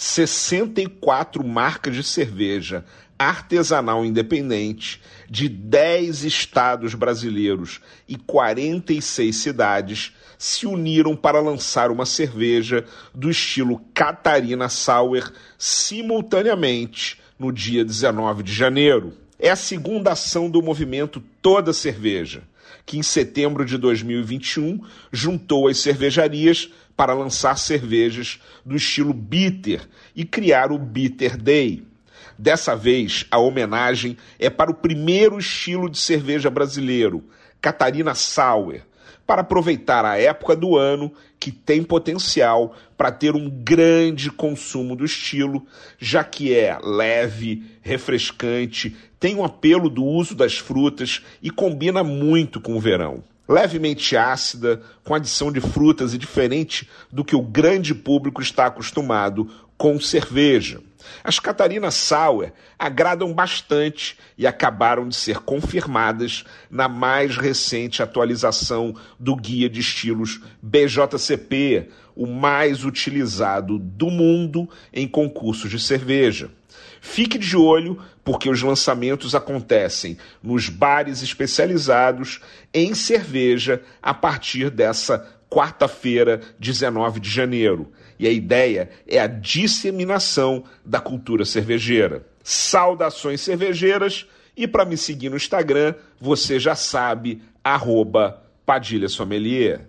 64 marcas de cerveja artesanal independente de 10 estados brasileiros e 46 cidades se uniram para lançar uma cerveja do estilo Catarina Sauer simultaneamente no dia 19 de janeiro. É a segunda ação do movimento Toda Cerveja, que em setembro de 2021 juntou as cervejarias para lançar cervejas do estilo bitter e criar o Bitter Day. Dessa vez, a homenagem é para o primeiro estilo de cerveja brasileiro, Catarina Sauer, para aproveitar a época do ano que tem potencial para ter um grande consumo do estilo, já que é leve, refrescante, tem um apelo do uso das frutas e combina muito com o verão. Levemente ácida, com adição de frutas e diferente do que o grande público está acostumado com cerveja. As Catarina Sauer agradam bastante e acabaram de ser confirmadas na mais recente atualização do Guia de Estilos BJCP, o mais utilizado do mundo em concursos de cerveja. Fique de olho, porque os lançamentos acontecem nos bares especializados em cerveja a partir dessa quarta-feira, 19 de janeiro. E a ideia é a disseminação da cultura cervejeira. Saudações cervejeiras e para me seguir no Instagram, você já sabe, arroba Padilha Sommelier.